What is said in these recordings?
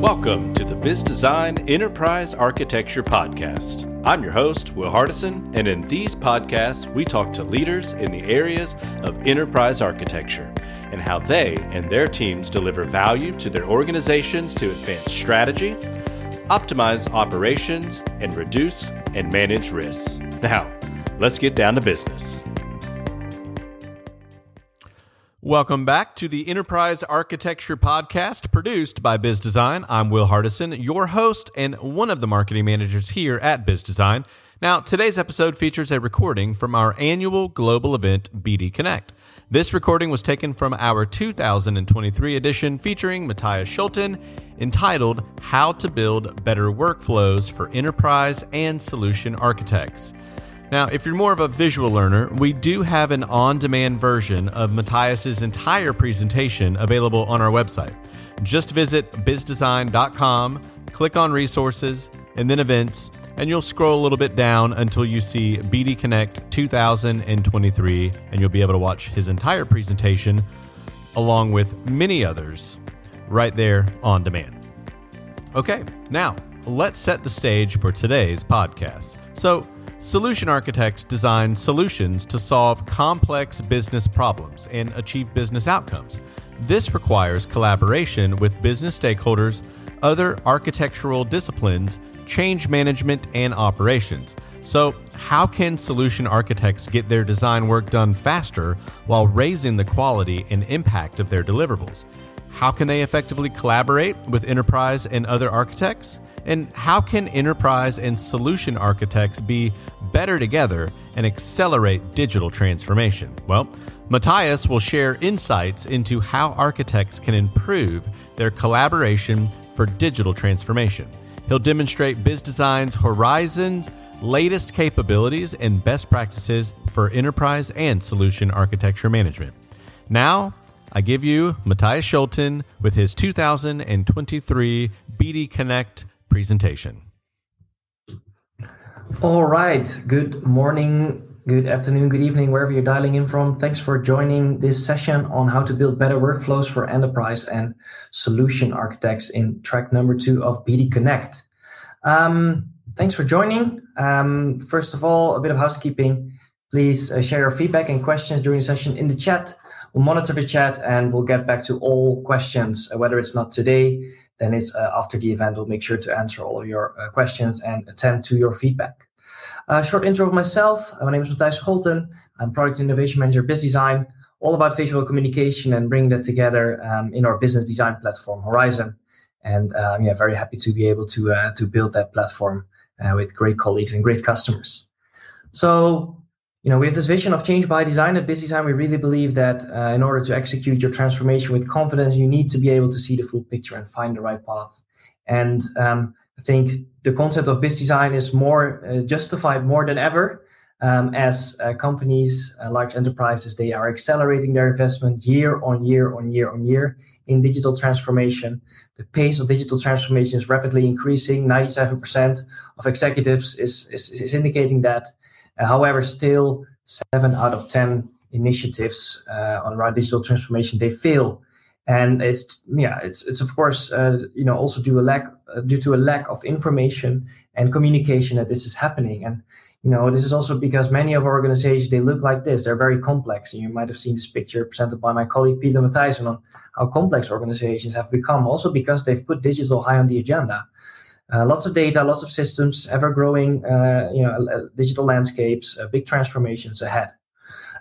Welcome to the Bizzdesign Enterprise Architecture Podcast. I'm your host, Will Hardison, and in these podcasts, we talk to leaders in the areas of enterprise architecture and how they and their teams deliver value to their organizations to advance strategy, optimize operations, and reduce and manage risks. Now, let's get down to business. Welcome back to the Enterprise Architecture Podcast produced by Bizzdesign. I'm Will Hardison, your host and one of the marketing managers here at Bizzdesign. Now, today's episode features a recording from our annual global event, BD Connect. This recording was taken from our 2023 edition featuring Matthijs Scholten entitled How to Build Better Workflows for Enterprise and Solution Architects. Now, if you're more of a visual learner, we do have an on demand version of Matthijs's entire presentation available on our website. Just visit bizzdesign.com, click on resources, and then events, and you'll scroll a little bit down until you see BD Connect 2023, and you'll be able to watch his entire presentation along with many others right there on demand. Okay, now let's set the stage for today's podcast. So, Solution architects design solutions to solve complex business problems and achieve business outcomes. This requires collaboration with business stakeholders, other architectural disciplines, change management, and operations. So, how can solution architects get their design work done faster while raising the quality and impact of their deliverables? How can they effectively collaborate with enterprise and other architects? And how can enterprise and solution architects be better together and accelerate digital transformation? Well, Matthijs will share insights into how architects can improve their collaboration for digital transformation. He'll demonstrate Biz Design's Horizzon's latest capabilities and best practices for enterprise and solution architecture management. Now, I give you Matthijs Scholten with his 2023 BD Connect presentation. All right. Good morning, good afternoon, good evening, wherever you're dialing in from. Thanks for joining this session on how to build better workflows for enterprise and solution architects in track number two of BD Connect. Um, thanks for joining. Um, first of all, a bit of housekeeping. Please uh, share your feedback and questions during the session in the chat. We'll monitor the chat and we'll get back to all questions, uh, whether it's not today, then it's uh, after the event. We'll make sure to answer all of your uh, questions and attend to your feedback. Uh, short intro of myself. Uh, my name is Matthijs Scholten. I'm Product Innovation Manager, Bizzdesign, all about visual communication and bringing that together um, in our business design platform, Horizzon. And um, yeah, very happy to be able to uh, to build that platform uh, with great colleagues and great customers. So you know, we have this vision of change by design at Bizzdesign. We really believe that uh, in order to execute your transformation with confidence, you need to be able to see the full picture and find the right path. And um, I think the concept of Bizzdesign is more uh, justified more than ever um, as uh, companies, uh, large enterprises, they are accelerating their investment year on year on year on year in digital transformation. The pace of digital transformation is rapidly increasing. 97% of executives is, is, is indicating that. Uh, however, still seven out of 10 initiatives uh, on around digital transformation, they fail. And it's yeah, it's it's of course uh, you know also due a lack due to a lack of information and communication that this is happening. And you know this is also because many of our organizations they look like this. They're very complex. And you might have seen this picture presented by my colleague Peter Matthijssen on how complex organizations have become, also because they've put digital high on the agenda. Uh, lots of data, lots of systems, ever growing, uh, you know, uh, digital landscapes, uh, big transformations ahead.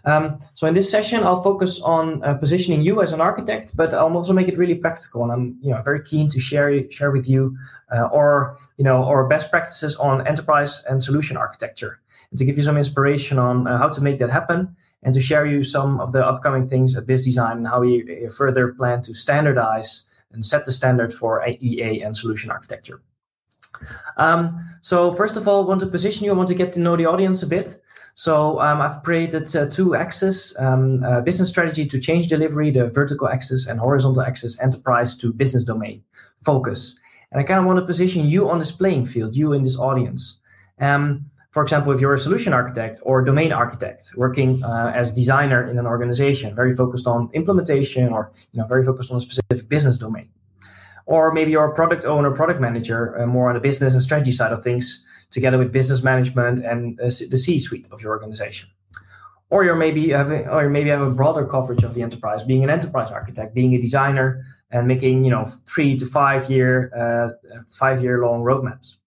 Um, so in this session, I'll focus on uh, positioning you as an architect, but I'll also make it really practical. And I'm, you know, very keen to share share with you, uh, or you know, or best practices on enterprise and solution architecture, and to give you some inspiration on how to make that happen, and to share you some of the upcoming things at Bizzdesign and how we further plan to standardize and set the standard for EA and solution architecture. Um, so first of all, I want to position you. I want to get to know the audience a bit. So um, I've created uh, two axes: um, uh, business strategy to change delivery, the vertical axis, and horizontal axis, enterprise to business domain focus. And I kind of want to position you on this playing field, you in this audience. Um, for example, if you're a solution architect or domain architect working uh, as designer in an organization, very focused on implementation or you know very focused on a specific business domain Or maybe you're a product owner, product manager, uh, more on the business and strategy side of things, together with business management and uh, the C-suite of your organization. Or you're maybe having, or maybe have a broader coverage of the enterprise, being an enterprise architect, being a designer, and making you know three to five year, uh, five year long roadmaps.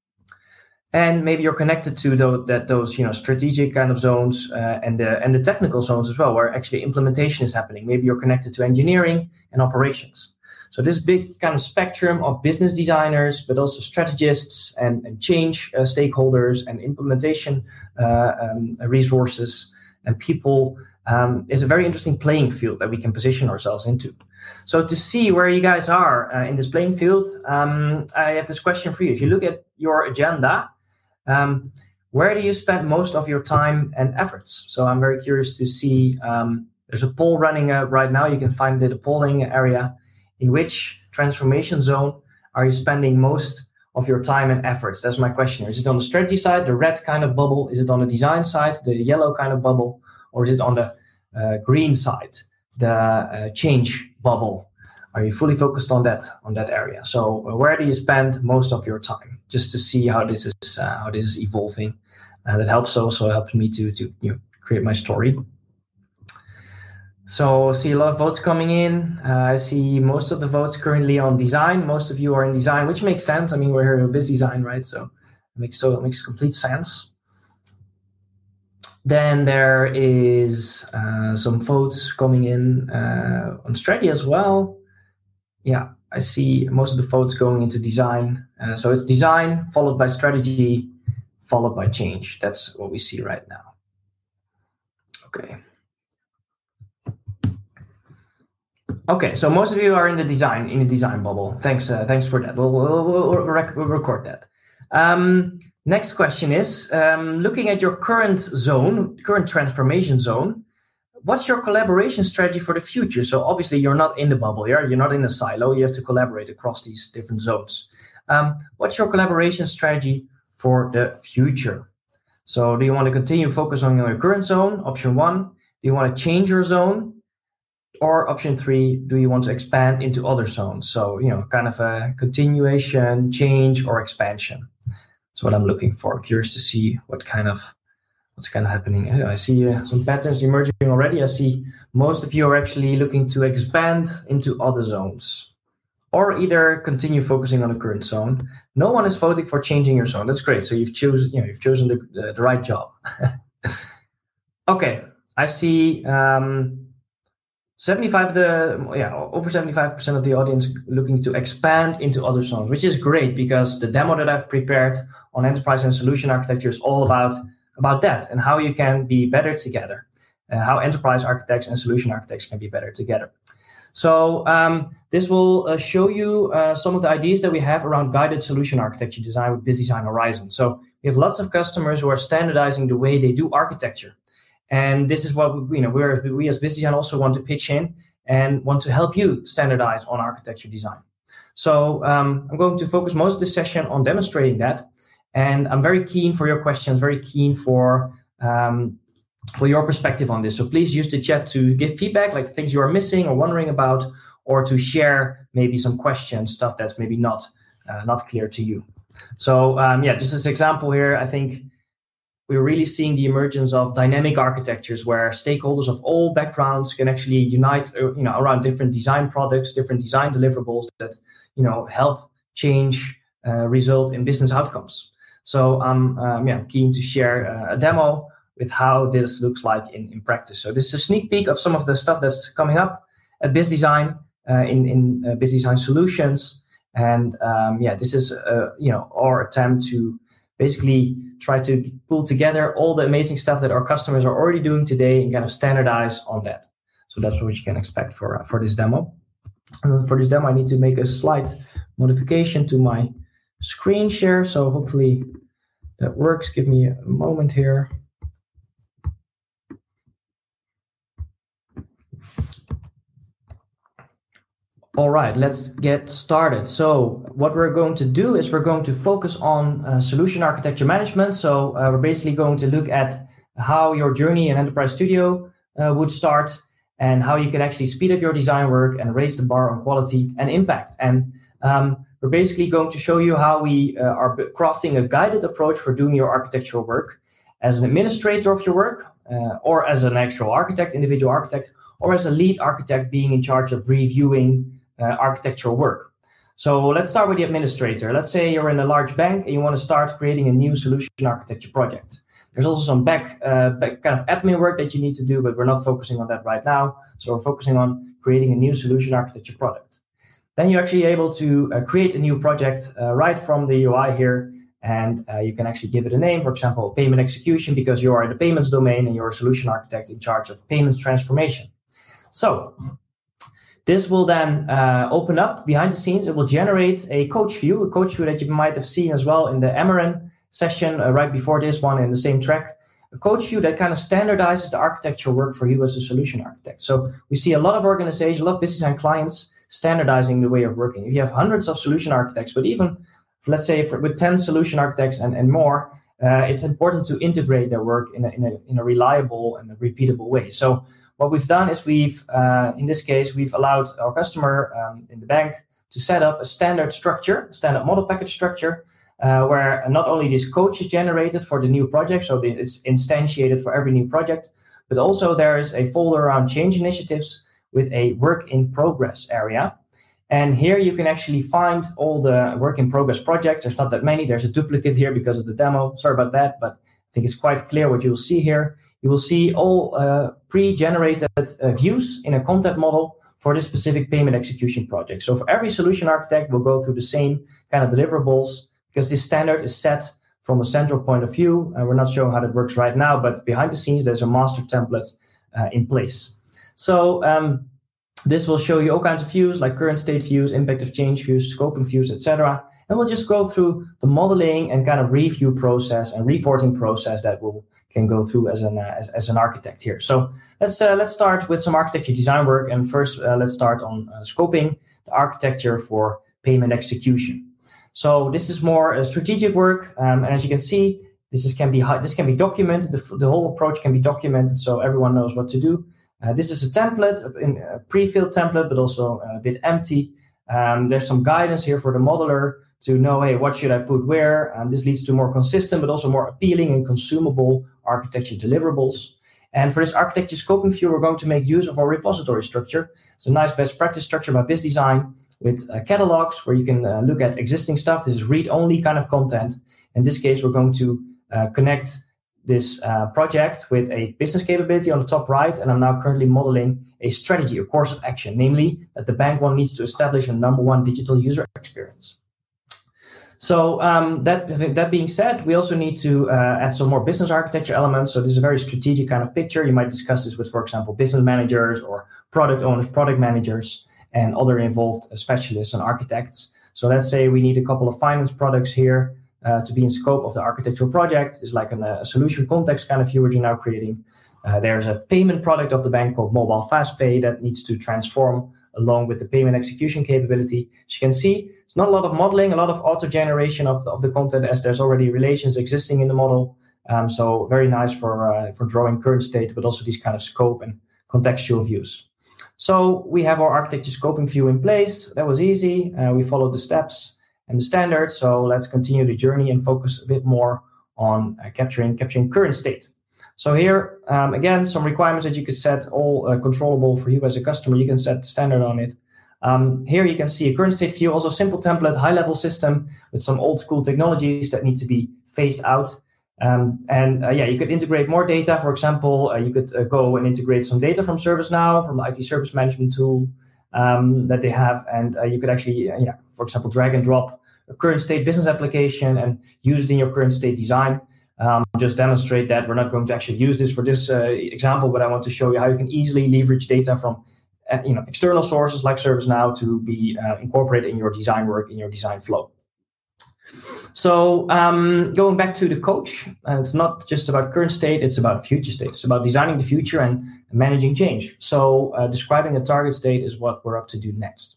And maybe you're connected to those, that those you know strategic kind of zones uh, and the and the technical zones as well where actually implementation is happening. Maybe you're connected to engineering and operations so this big kind of spectrum of business designers but also strategists and, and change uh, stakeholders and implementation uh, um, resources and people um, is a very interesting playing field that we can position ourselves into so to see where you guys are uh, in this playing field um, i have this question for you if you look at your agenda um, where do you spend most of your time and efforts? So I'm very curious to see. Um, there's a poll running uh, right now. You can find the polling area. In which transformation zone are you spending most of your time and efforts? That's my question. Is it on the strategy side, the red kind of bubble? Is it on the design side, the yellow kind of bubble? Or is it on the uh, green side, the uh, change bubble? Are you fully focused on that on that area? So uh, where do you spend most of your time? just to see how this is uh, how this is evolving. And it helps also helps me to to you know, create my story. So see a lot of votes coming in. Uh, I see most of the votes currently on design. Most of you are in design, which makes sense. I mean, we're here in Bizzdesign, right? So it makes so it makes complete sense. Then there is uh, some votes coming in uh, on strategy as well. Yeah, I see most of the votes going into design. Uh, so it's design followed by strategy, followed by change. That's what we see right now. Okay. Okay, so most of you are in the design in the design bubble. Thanks, uh, thanks for that. We'll, we'll, we'll, rec- we'll record that. Um, next question is: um, looking at your current zone, current transformation zone, what's your collaboration strategy for the future? So obviously you're not in the bubble here, you're not in a silo. You have to collaborate across these different zones. Um, what's your collaboration strategy for the future? So do you want to continue focus on your current zone? Option one. Do you want to change your zone? Or option three, do you want to expand into other zones? So, you know, kind of a continuation, change, or expansion. That's what I'm looking for. Curious to see what kind of what's kind of happening. I see uh, some patterns emerging already. I see most of you are actually looking to expand into other zones or either continue focusing on the current zone. No one is voting for changing your zone. That's great. So you've chosen, you know, you've chosen the, the, the right job. okay, I see um, 75 the yeah over 75% of the audience looking to expand into other zones, which is great because the demo that I've prepared on enterprise and solution architecture is all about about that and how you can be better together, uh, how enterprise architects and solution architects can be better together. So um, this will uh, show you uh, some of the ideas that we have around guided solution architecture design with Bizzdesign Horizzon. So we have lots of customers who are standardizing the way they do architecture, and this is what we, you know we we as Bizzdesign also want to pitch in and want to help you standardize on architecture design. So um, I'm going to focus most of the session on demonstrating that and I'm very keen for your questions, very keen for um, for your perspective on this. So please use the chat to give feedback, like things you are missing or wondering about, or to share maybe some questions, stuff that's maybe not uh, not clear to you. So um, yeah, just as example here, I think we're really seeing the emergence of dynamic architectures where stakeholders of all backgrounds can actually unite, uh, you know, around different design products, different design deliverables that you know help change, uh, result in business outcomes. So I'm um, yeah, keen to share uh, a demo with how this looks like in, in practice. So this is a sneak peek of some of the stuff that's coming up at Bizzdesign uh, in, in uh, Bizzdesign Solutions. And um, yeah, this is you know our attempt to basically try to pull together all the amazing stuff that our customers are already doing today and kind of standardize on that. So that's what you can expect for uh, for this demo. And for this demo, I need to make a slight modification to my screen share. So hopefully that works. Give me a moment here. All right, let's get started. So what we're going to do is we're going to focus on uh, solution architecture management. So uh, we're basically going to look at how your journey in Enterprise Studio uh, would start and how you can actually speed up your design work and raise the bar on quality and impact. And Um, we're basically going to show you how we uh, are crafting a guided approach for doing your architectural work as an administrator of your work, uh, or as an actual architect, individual architect, or as a lead architect being in charge of reviewing architectural work. So let's start with the administrator. Let's say you're in a large bank and you want to start creating a new solution architecture project. There's also some back, uh, back kind of admin work that you need to do, but we're not focusing on that right now. So we're focusing on creating a new solution architecture product. Then you're actually able to uh, create a new project uh, right from the UI here. And uh, you can actually give it a name, for example, payment execution, because you are in the payments domain and you're a solution architect in charge of payments transformation. So this will then uh, open up behind the scenes. It will generate a coach view, a coach view that you might have seen as well in the Amarin session uh, right before this one in the same track. A coach view that kind of standardizes the architecture work for you as a solution architect. So we see a lot of organizations, a lot of business and clients standardizing the way of working. If you have hundreds of solution architects, but even let's say for, with 10 solution architects and, and more, uh, it's important to integrate their work in a, in, a, in a reliable and a repeatable way. So what we've done is we've, uh, in this case, we've allowed our customer um, in the bank to set up a standard structure, standard model package structure, uh, where not only this coach is generated for the new project, so it's instantiated for every new project, but also there is a folder around change initiatives with a work in progress area. And here you can actually find all the work in progress projects. There's not that many. There's a duplicate here because of the demo. Sorry about that, but I think it's quite clear what you will see here. You will see all uh, pre-generated uh, views in a content model for this specific payment execution project. So for every solution architect, we'll go through the same kind of deliverables because this standard is set from a central point of view. And we're not showing how that works right now, but behind the scenes, there's a master template uh, in place. So um, this will show you all kinds of views like current state views, impact of change views, scoping views, etc. And we'll just go through the modeling and kind of review process and reporting process that we can go through as an uh, as, as, an architect here. So let's uh, let's start with some architecture design work. And first, uh, let's start on uh, scoping the architecture for payment execution. So this is more strategic work, um, and as you can see, this is, can be this can be documented. The, the whole approach can be documented, so everyone knows what to do. Uh, this is a template, a pre-filled template, but also a bit empty. Um, there's some guidance here for the modeler to know, hey, what should I put where? And this leads to more consistent, but also more appealing and consumable architecture deliverables. And for this architecture scoping view, we're going to make use of our repository structure. It's a nice best practice structure by Bizzdesign with uh, catalogs where you can uh, look at existing stuff. This is read-only kind of content. In this case, we're going to uh, connect this uh, project with a business capability on the top right, and I'm now currently modeling a strategy, a course of action, namely that the bank one needs to establish a number one digital user experience. So um, that that being said, we also need to uh, add some more business architecture elements. So this is a very strategic kind of picture. You might discuss this with, for example, business managers or product owners, product managers, and other involved specialists and architects. So let's say we need a couple of finance products here uh, to be in scope of the architectural project. is like an, a solution context kind of view what you're now creating. Uh, there's a payment product of the bank called Mobile Fast Pay that needs to transform along with the payment execution capability. As you can see, it's not a lot of modeling, a lot of auto generation of, of the content as there's already relations existing in the model. Um, so very nice for uh, for drawing current state, but also these kind of scope and contextual views. So we have our architecture scoping view in place. That was easy. Uh, we followed the steps and the standard. So let's continue the journey and focus a bit more on uh, capturing capturing current state. So here um, again, some requirements that you could set all uh, controllable for you as a customer. You can set the standard on it. Um, here you can see a current state view, also simple template, high level system with some old school technologies that need to be phased out. Um, and uh, yeah, you could integrate more data. For example, uh, you could uh, go and integrate some data from ServiceNow, from the IT service management tool um, that they have. And uh, you could actually, uh, yeah, for example, drag and drop a current state business application and use it in your current state design. Um, just demonstrate that we're not going to actually use this for this uh, example, but I want to show you how you can easily leverage data from you know external sources like ServiceNow to be incorporated in your design work in your design flow. So um, going back to the coach, uh, it's not just about current state; it's about future state. It's about designing the future and managing change. So uh, describing a target state is what we're up to do next.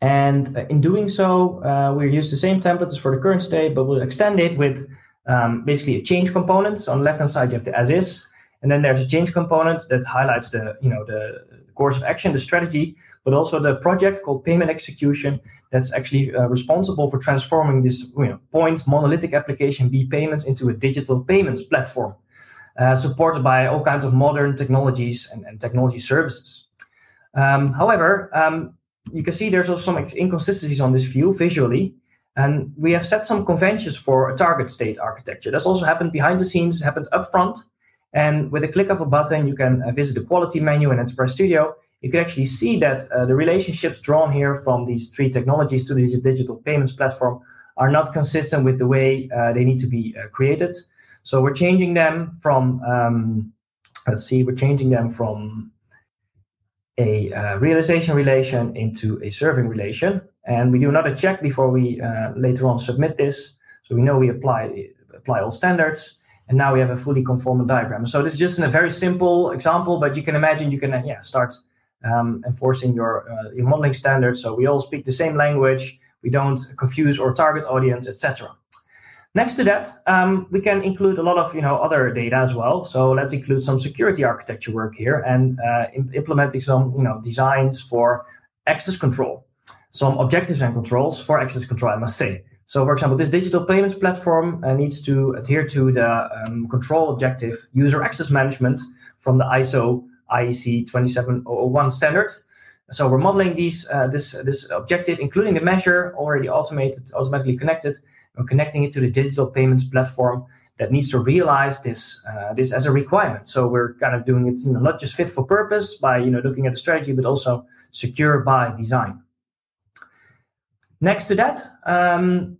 And uh, in doing so, uh, we use the same templates for the current state, but we'll extend it with um, basically a change component. So on the left hand side, you have the as is, and then there's a change component that highlights the you know the course of action, the strategy, but also the project called payment execution that's actually uh, responsible for transforming this you know, point monolithic application B payments into a digital payments platform, uh, supported by all kinds of modern technologies and, and technology services. Um, however, um, you can see there's also some inconsistencies on this view visually. And we have set some conventions for a target state architecture. That's also happened behind the scenes, happened upfront. And with a click of a button, you can uh, visit the quality menu in Enterprise Studio. You can actually see that uh, the relationships drawn here from these three technologies to the digital payments platform are not consistent with the way uh, they need to be uh, created. So we're changing them from, um, let's see, we're changing them from a uh, realization relation into a serving relation. And we do another check before we uh, later on submit this. So we know we apply apply all standards. And now we have a fully conformal diagram. So this is just a very simple example, but you can imagine you can uh, yeah start um, enforcing your uh, your modeling standards. So we all speak the same language. We don't confuse our target audience, etc. Next to that, um, we can include a lot of you know other data as well. So let's include some security architecture work here and uh, implementing some you know designs for access control, some objectives and controls for access control. I must say. So, for example, this digital payments platform uh, needs to adhere to the um, control objective user access management from the ISO IEC 27001 standard. So we're modeling these uh, this this objective, including the measure already automated, automatically connected, we're connecting it to the digital payments platform that needs to realize this uh, this as a requirement. So we're kind of doing it, you know, not just fit for purpose by you know looking at the strategy, but also secure by design. Next to that, um,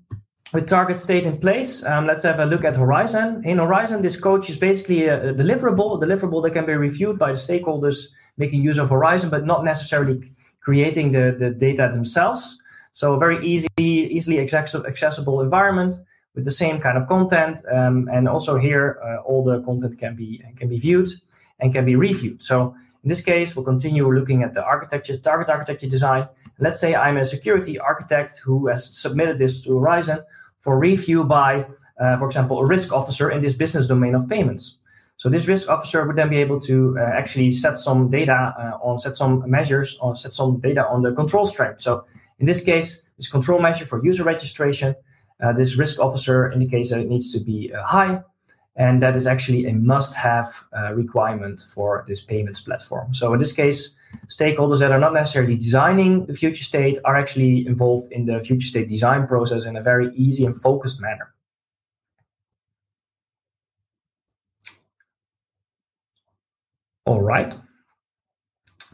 with target state in place, um, let's have a look at Horizzon. In Horizzon, this coach is basically a, deliverable, a deliverable that can be reviewed by the stakeholders making use of Horizzon, but not necessarily creating the, the data themselves. So a very easy, easily accessible environment with the same kind of content. Um, and also here, uh, all the content can be can be viewed and can be reviewed. So in this case, we'll continue looking at the architecture, target architecture design. Let's say I'm a security architect who has submitted this to Horizzon for review by, uh, for example, a risk officer in this business domain of payments. So this risk officer would then be able to uh, actually set some data uh, on, set some measures, on, set some data on the control strength. So in this case, this control measure for user registration, uh, this risk officer indicates that it needs to be uh, high, and that is actually a must-have uh, requirement for this payments platform. So in this case, stakeholders that are not necessarily designing the future state are actually involved in the future state design process in a very easy and focused manner. All right.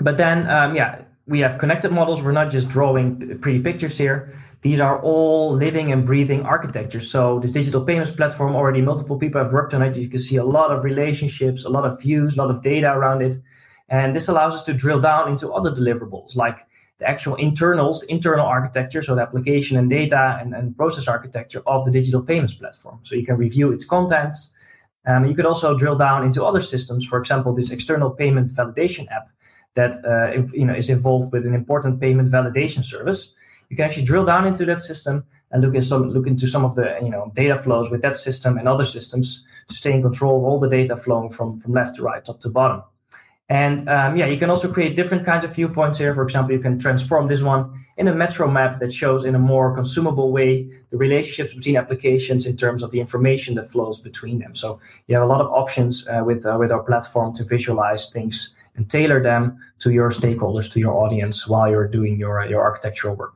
But then, um, yeah, we have connected models. We're not just drawing pretty pictures here. These are all living and breathing architectures. So this digital payments platform, already multiple people have worked on it. You can see a lot of relationships, a lot of views, a lot of data around it. And this allows us to drill down into other deliverables like the actual internals, the internal architecture, so the application and data and, and process architecture of the digital payments platform. So you can review its contents. Um, you could also drill down into other systems. For example, this external payment validation app that uh, if, you know is involved with an important payment validation service, you can actually drill down into that system and look at some look into some of the you know data flows with that system and other systems to stay in control of all the data flowing from from left to right, top to bottom. And um, yeah, you can also create different kinds of viewpoints here. For example, you can transform this one in a metro map that shows in a more consumable way the relationships between applications in terms of the information that flows between them. So you have a lot of options uh, with uh, with our platform to visualize things and tailor them to your stakeholders, to your audience while you're doing your, your architectural work.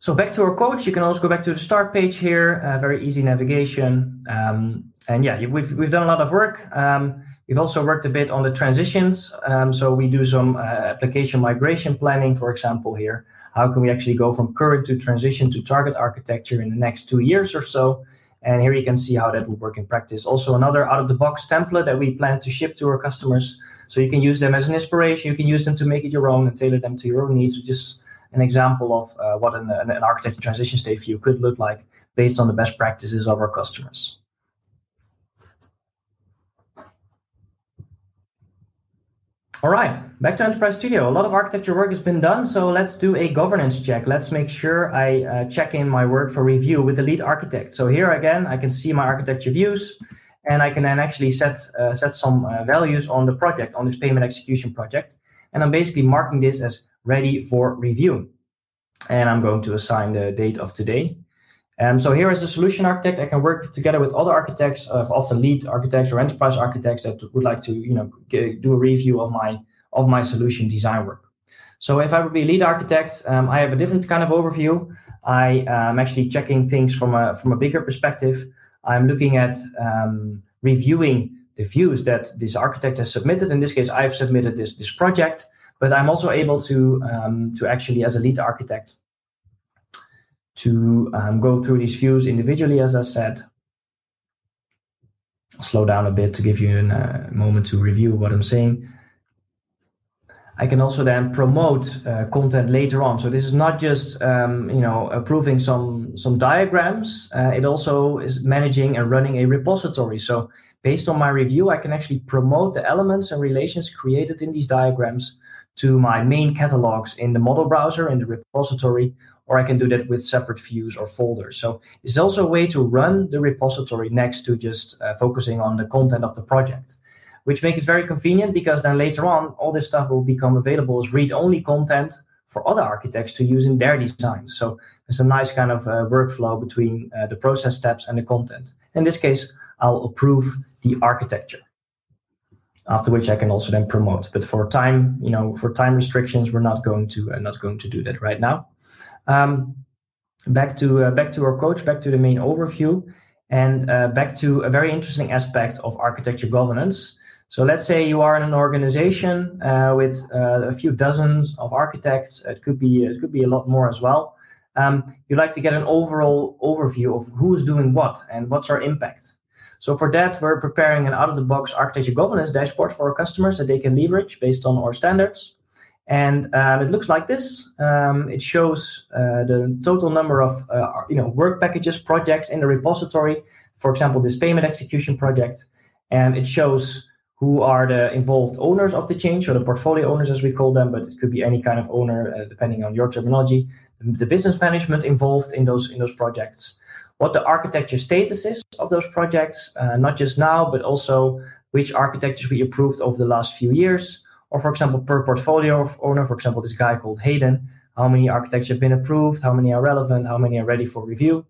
So back to our coach, you can also go back to the start page here, uh, very easy navigation. Um, and yeah, we've, we've done a lot of work. Um, we've also worked a bit on the transitions. Um, so we do some uh, application migration planning, for example, here. How can we actually go from current to transition to target architecture in the next two years or so? And here you can see how that will work in practice. Also, another out of the box template that we plan to ship to our customers. So you can use them as an inspiration. You can use them to make it your own and tailor them to your own needs, which is an example of uh, what an, an, architecture transition state view could look like based on the best practices of our customers. All right, back to Enterprise Studio. A lot of architecture work has been done, so let's do a governance check. Let's make sure I uh, check in my work for review with the lead architect. So here again, I can see my architecture views, and I can then actually set uh, set some uh, values on the project on this payment execution project, and I'm basically marking this as ready for review, and I'm going to assign the date of today. Um, so here as a solution architect, I can work together with other architects, uh, often lead architects or enterprise architects that would like to, you know, do a review of my of my solution design work. So if I would be a lead architect, um, I have a different kind of overview. I am actually checking things from a from a bigger perspective. I'm looking at um, reviewing the views that this architect has submitted. In this case, I've submitted this this project, but I'm also able to um, to actually, as a lead architect, to um, go through these views individually, as I said. I'll slow down a bit to give you a uh, moment to review what I'm saying. I can also then promote uh, content later on. So this is not just um, you know approving some some diagrams. Uh, it also is managing and running a repository. So based on my review, I can actually promote the elements and relations created in these diagrams to my main catalogs in the model browser in the repository, or I can do that with separate views or folders. So it's also a way to run the repository next to just uh, focusing on the content of the project which makes it very convenient because then later on, all this stuff will become available as read-only content for other architects to use in their designs. So it's a nice kind of uh, workflow between uh, the process steps and the content. In this case, I'll approve the architecture. After which I can also then promote. But for time, you know, for time restrictions, we're not going to uh, not going to do that right now. Um, back to uh, back to our coach, back to the main overview, and uh, back to a very interesting aspect of architecture governance so let's say you are in an organization uh, with uh, a few dozens of architects. It could be it could be a lot more as well. Um, you like to get an overall overview of who's doing what and what's our impact. So for that, we're preparing an out-of-the-box architecture governance dashboard for our customers that they can leverage based on our standards. And um, it looks like this. Um, it shows uh, the total number of uh, you know work packages projects in the repository. For example, this payment execution project, and it shows who are the involved owners of the change, or the portfolio owners as we call them, but it could be any kind of owner uh, depending on your terminology. The business management involved in those in those projects, what the architecture status is of those projects, uh, not just now, but also which architectures we approved over the last few years, or for example, per portfolio of owner, for example, this guy called Hayden, how many architects have been approved, how many are relevant, how many are ready for review.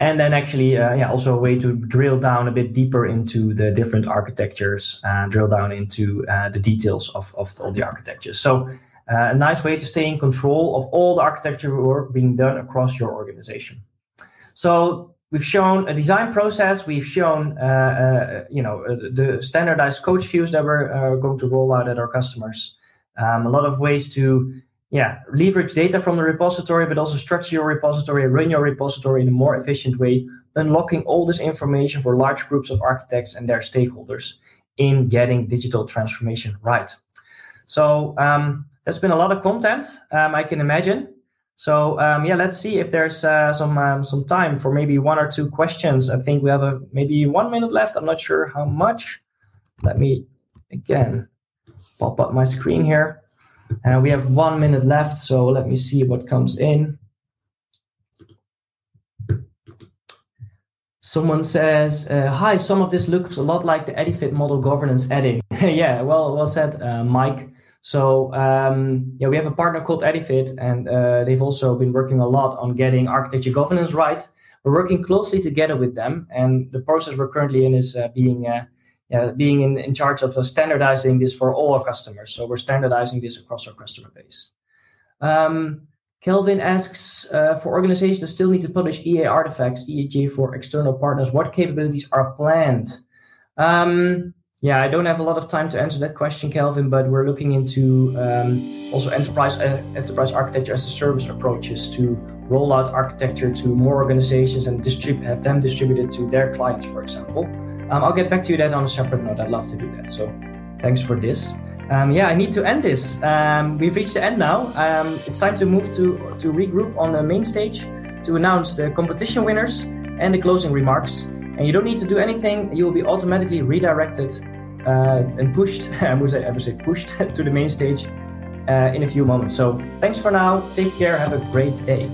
And then actually uh, yeah also a way to drill down a bit deeper into the different architectures and drill down into uh, the details of, of all the architectures. So uh, a nice way to stay in control of all the architecture work being done across your organization. So we've shown a design process we've shown uh, uh, you know uh, the standardized coach views that we're going to roll out at our customers um, a lot of ways to yeah, leverage data from the repository, but also structure your repository, run your repository in a more efficient way, unlocking all this information for large groups of architects and their stakeholders in getting digital transformation right. So um, there's been a lot of content, um, I can imagine. So um, yeah, let's see if there's uh, some um, some time for maybe one or two questions. I think we have a maybe one minute left. I'm not sure how much. Let me again pop up my screen here. And we have one minute left, so let me see what comes in. Someone says, uh, "Hi, some of this looks a lot like the Edifit model governance adding." yeah, well, well said, uh, Mike. So um, yeah, we have a partner called Edifit, and uh, they've also been working a lot on getting architecture governance right. We're working closely together with them, and the process we're currently in is uh, being uh, yeah, being in, in charge of uh, standardizing this for all our customers. So we're standardizing this across our customer base. Um, Kelvin asks uh, for organizations that still need to publish EA artifacts, EAG for external partners, what capabilities are planned? Um, yeah, I don't have a lot of time to answer that question, Kelvin, but we're looking into um, also enterprise uh, enterprise architecture as a service approaches to roll out architecture to more organizations and distribute have them distributed to their clients, for example. Um, I'll get back to you that on a separate note. I'd love to do that. So thanks for this. Um, yeah, I need to end this. Um, we've reached the end now. Um, it's time to move to, to regroup on the main stage to announce the competition winners and the closing remarks. And you don't need to do anything. You will be automatically redirected uh, and pushed, I would say, I would say pushed to the main stage uh, in a few moments. So thanks for now. Take care. Have a great day.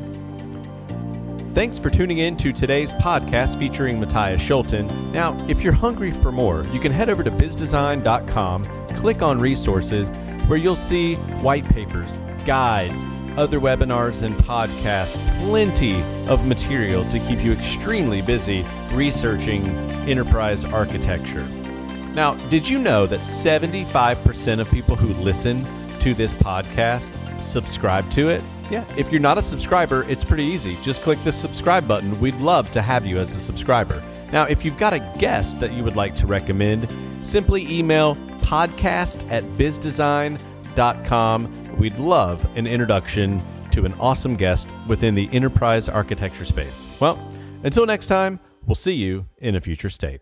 thanks for tuning in to today's podcast featuring Matthijs Scholten. Now, if you're hungry for more, you can head over to bizzdesign.com, click on resources, where you'll see white papers, guides, other webinars, and podcasts. Plenty of material to keep you extremely busy researching enterprise architecture. Now, did you know that 75% of people who listen to this podcast subscribe to it? Yeah, if you're not a subscriber, it's pretty easy. Just click the subscribe button. We'd love to have you as a subscriber. Now, if you've got a guest that you would like to recommend, simply email podcast at bizzdesign.com. We'd love an introduction to an awesome guest within the enterprise architecture space. Well, until next time, we'll see you in a future state.